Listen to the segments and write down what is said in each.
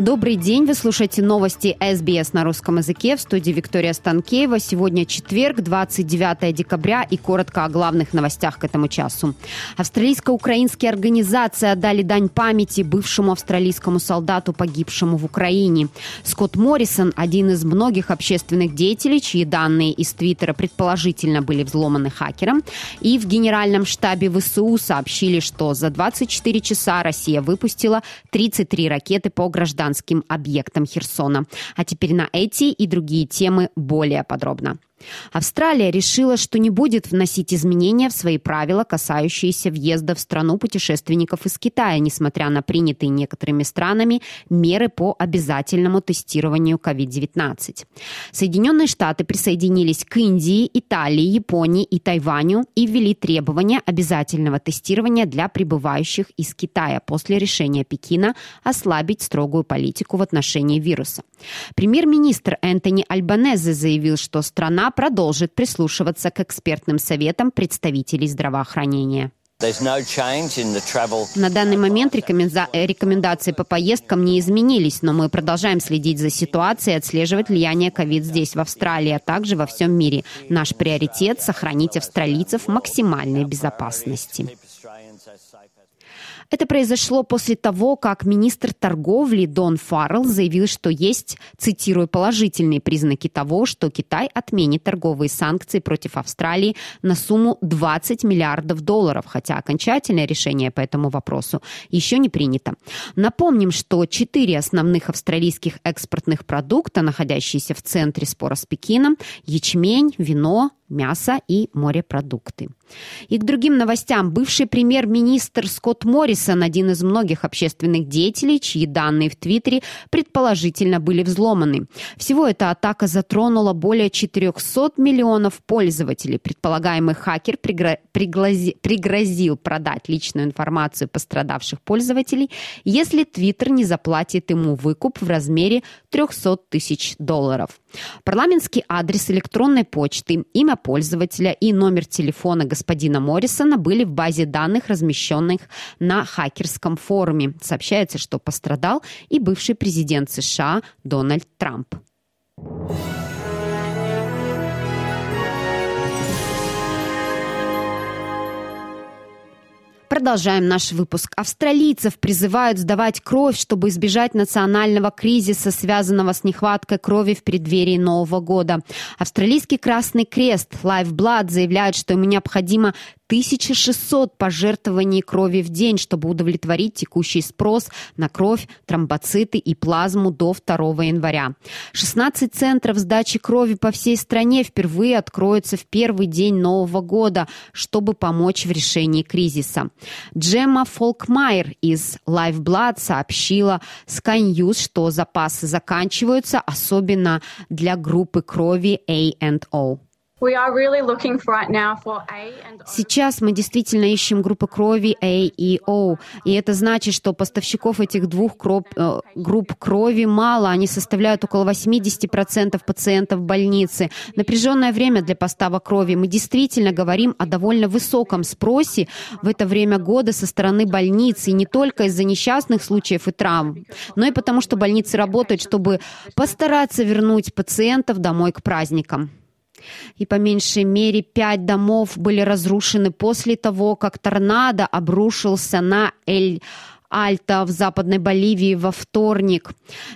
Добрый день, вы слушаете новости СБС на русском языке в студии Виктория Станкеева. Сегодня четверг, 29 декабря и коротко о главных новостях к этому часу. Австралийско-украинские организации отдали дань памяти бывшему австралийскому солдату, погибшему в Украине. Скотт Моррисон – один из многих общественных деятелей, чьи данные из Твиттера предположительно были взломаны хакером. И в Генеральном штабе ВСУ сообщили, что за 24 часа Россия выпустила 33 ракеты по гражданским гражданским объектам Херсона. А теперь на эти и другие темы более подробно. Австралия решила, что не будет вносить изменения в свои правила, касающиеся въезда в страну путешественников из Китая, несмотря на принятые некоторыми странами меры по обязательному тестированию COVID-19. Соединенные Штаты присоединились к Индии, Италии, Японии и Тайваню и ввели требования обязательного тестирования для прибывающих из Китая после решения Пекина ослабить строгую политику в отношении вируса. Премьер-министр Энтони Альбанезе заявил, что страна продолжит прислушиваться к экспертным советам представителей здравоохранения. На данный момент рекомендации по поездкам не изменились, но мы продолжаем следить за ситуацией и отслеживать влияние ковид здесь, в Австралии, а также во всем мире. Наш приоритет – сохранить австралийцев в максимальной безопасности. Это произошло после того, как министр торговли Дон Фаррелл заявил, что есть, цитирую, положительные признаки того, что Китай отменит торговые санкции против Австралии на сумму 20 миллиардов долларов, хотя окончательное решение по этому вопросу еще не принято. Напомним, что четыре основных австралийских экспортных продукта, находящиеся в центре спора с Пекином, ячмень, вино, мясо и морепродукты. И к другим новостям. Бывший премьер-министр Скотт Моррисон, один из многих общественных деятелей, чьи данные в Твиттере предположительно были взломаны. Всего эта атака затронула более 400 миллионов пользователей. Предполагаемый хакер пригрози, пригрозил продать личную информацию пострадавших пользователей, если Твиттер не заплатит ему выкуп в размере 300 тысяч долларов. Парламентский адрес электронной почты, имя пользователя и номер телефона господина Моррисона были в базе данных, размещенных на хакерском форуме. Сообщается, что пострадал и бывший президент США Дональд Трамп. Продолжаем наш выпуск. Австралийцев призывают сдавать кровь, чтобы избежать национального кризиса, связанного с нехваткой крови в преддверии Нового года. Австралийский Красный Крест Lifeblood заявляет, что ему необходимо 1600 пожертвований крови в день, чтобы удовлетворить текущий спрос на кровь, тромбоциты и плазму до 2 января. 16 центров сдачи крови по всей стране впервые откроются в первый день Нового года, чтобы помочь в решении кризиса. Джемма Фолкмайер из Lifeblood сообщила Sky News, что запасы заканчиваются, особенно для группы крови A&O. Сейчас мы действительно ищем группы крови A и O, и это значит, что поставщиков этих двух кроп, э, групп крови мало, они составляют около 80% пациентов в больнице. Напряженное время для поставок крови. Мы действительно говорим о довольно высоком спросе в это время года со стороны больницы, и не только из-за несчастных случаев и травм, но и потому, что больницы работают, чтобы постараться вернуть пациентов домой к праздникам. И по меньшей мере пять домов были разрушены после того, как торнадо обрушился на Эль Альта в Западной Боливии во вторник.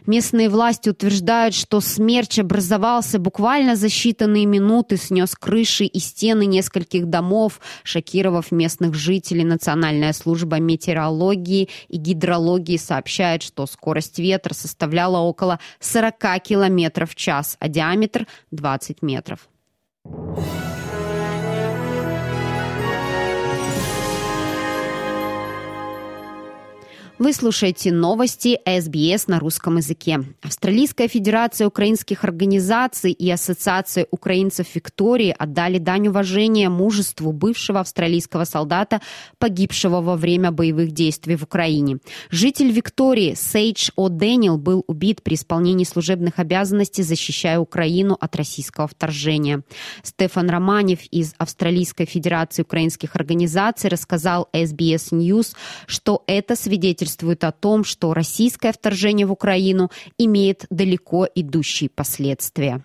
Местные власти утверждают, что смерч образовался буквально за считанные минуты, снес крыши и стены нескольких домов, шокировав местных жителей. Национальная служба метеорологии и гидрологии сообщает, что скорость ветра составляла около 40 км в час, а диаметр 20 метров. you Вы слушаете новости СБС на русском языке. Австралийская федерация украинских организаций и Ассоциация украинцев Виктории отдали дань уважения мужеству бывшего австралийского солдата, погибшего во время боевых действий в Украине. Житель Виктории Сейдж О'Деннил был убит при исполнении служебных обязанностей, защищая Украину от российского вторжения. Стефан Романев из Австралийской федерации украинских организаций рассказал SBS News, что это свидетельство свидетельствует о том, что российское вторжение в Украину имеет далеко идущие последствия.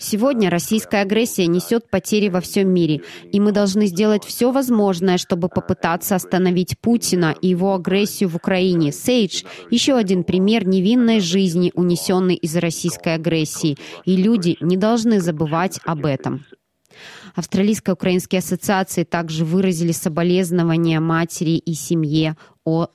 Сегодня российская агрессия несет потери во всем мире, и мы должны сделать все возможное, чтобы попытаться остановить Путина и его агрессию в Украине. Сейдж — еще один пример невинной жизни, унесенной из российской агрессии, и люди не должны забывать об этом. Австралийско-украинские ассоциации также выразили соболезнования матери и семье О.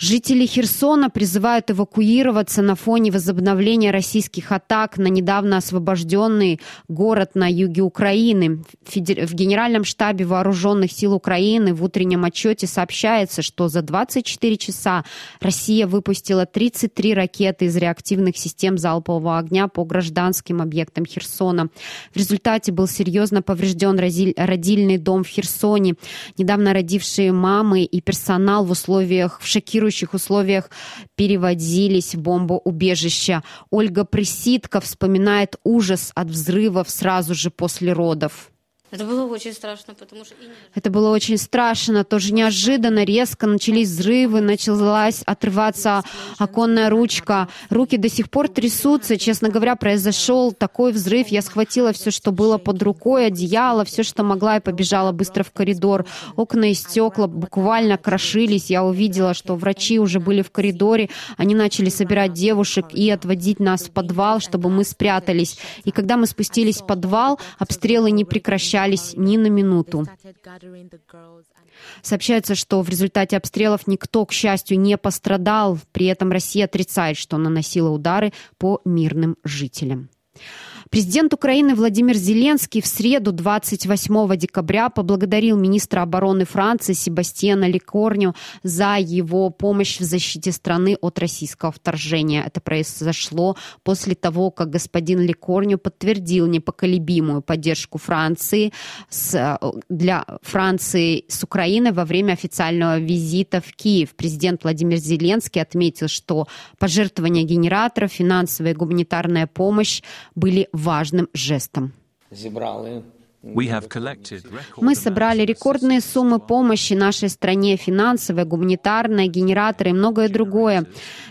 Жители Херсона призывают эвакуироваться на фоне возобновления российских атак на недавно освобожденный город на юге Украины. В Генеральном штабе Вооруженных сил Украины в утреннем отчете сообщается, что за 24 часа Россия выпустила 33 ракеты из реактивных систем залпового огня по гражданским объектам Херсона. В результате был серьезно поврежден родильный дом в Херсоне. Недавно родившие мамы и персонал в условиях в шокирующих шокирующих условиях переводились в бомбоубежище. Ольга Приситка вспоминает ужас от взрывов сразу же после родов. Это было очень страшно, потому что... Это было очень страшно, тоже неожиданно, резко начались взрывы, началась отрываться оконная ручка. Руки до сих пор трясутся. Честно говоря, произошел такой взрыв. Я схватила все, что было под рукой, одеяло, все, что могла, и побежала быстро в коридор. Окна и стекла буквально крошились. Я увидела, что врачи уже были в коридоре. Они начали собирать девушек и отводить нас в подвал, чтобы мы спрятались. И когда мы спустились в подвал, обстрелы не прекращались прощались ни на минуту. Сообщается, что в результате обстрелов никто, к счастью, не пострадал. При этом Россия отрицает, что наносила удары по мирным жителям. Президент Украины Владимир Зеленский в среду 28 декабря поблагодарил министра обороны Франции Себастьяна Ликорню за его помощь в защите страны от российского вторжения. Это произошло после того, как господин Ликорню подтвердил непоколебимую поддержку Франции с, для Франции с Украиной во время официального визита в Киев. Президент Владимир Зеленский отметил, что пожертвования генераторов, финансовая и гуманитарная помощь были важным жестом. Мы собрали рекордные суммы помощи нашей стране, финансовая, гуманитарная, генераторы и многое другое.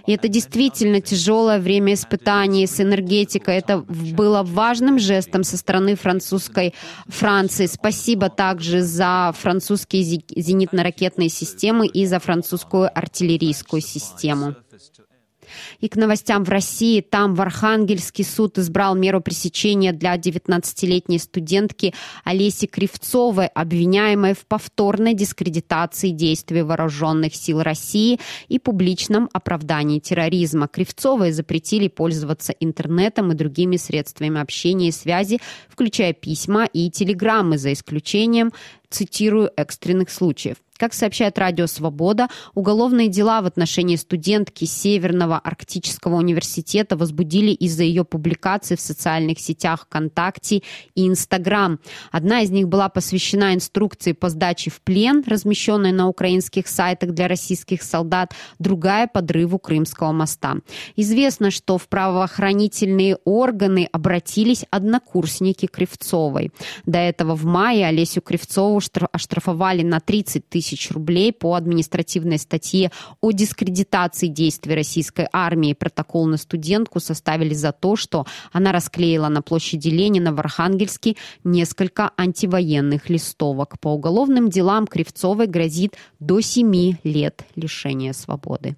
И это действительно тяжелое время испытаний с энергетикой. Это было важным жестом со стороны французской Франции. Спасибо также за французские зенитно-ракетные системы и за французскую артиллерийскую систему. И к новостям в России. Там в Архангельский суд избрал меру пресечения для 19-летней студентки Олеси Кривцовой, обвиняемой в повторной дискредитации действий вооруженных сил России и публичном оправдании терроризма. Кривцовой запретили пользоваться интернетом и другими средствами общения и связи, включая письма и телеграммы, за исключением, цитирую, экстренных случаев. Как сообщает Радио Свобода, уголовные дела в отношении студентки Северного Арктического университета возбудили из-за ее публикаций в социальных сетях ВКонтакте и Инстаграм. Одна из них была посвящена инструкции по сдаче в плен, размещенной на украинских сайтах для российских солдат, другая – подрыву Крымского моста. Известно, что в правоохранительные органы обратились однокурсники Кривцовой. До этого в мае Олесю Кривцову оштрафовали на 30 тысяч тысяч рублей по административной статье о дискредитации действий российской армии. Протокол на студентку составили за то, что она расклеила на площади Ленина в Архангельске несколько антивоенных листовок. По уголовным делам Кривцовой грозит до 7 лет лишения свободы.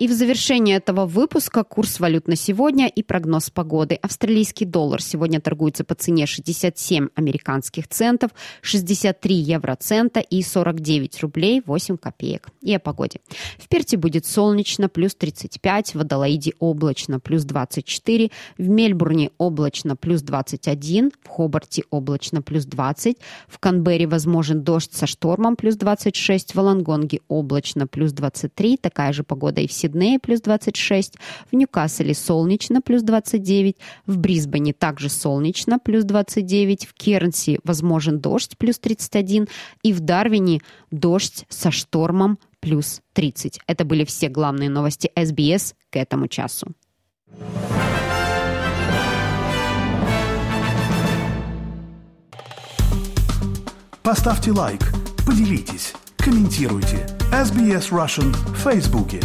И в завершение этого выпуска курс валют на сегодня и прогноз погоды. Австралийский доллар сегодня торгуется по цене 67 американских центов, 63 евроцента и 49 рублей 8 копеек. И о погоде. В Перте будет солнечно, плюс 35, в Адалаиде облачно, плюс 24, в Мельбурне облачно, плюс 21, в Хобарте облачно, плюс 20, в Канберре возможен дождь со штормом, плюс 26, в Лонгонге облачно, плюс 23, такая же погода и в Сиднее плюс 26, в Ньюкасселе солнечно плюс 29, в Брисбене также солнечно плюс 29, в Кернси возможен дождь плюс 31 и в Дарвине дождь со штормом плюс 30. Это были все главные новости СБС к этому часу. Поставьте лайк, поделитесь, комментируйте. SBS Russian в Фейсбуке.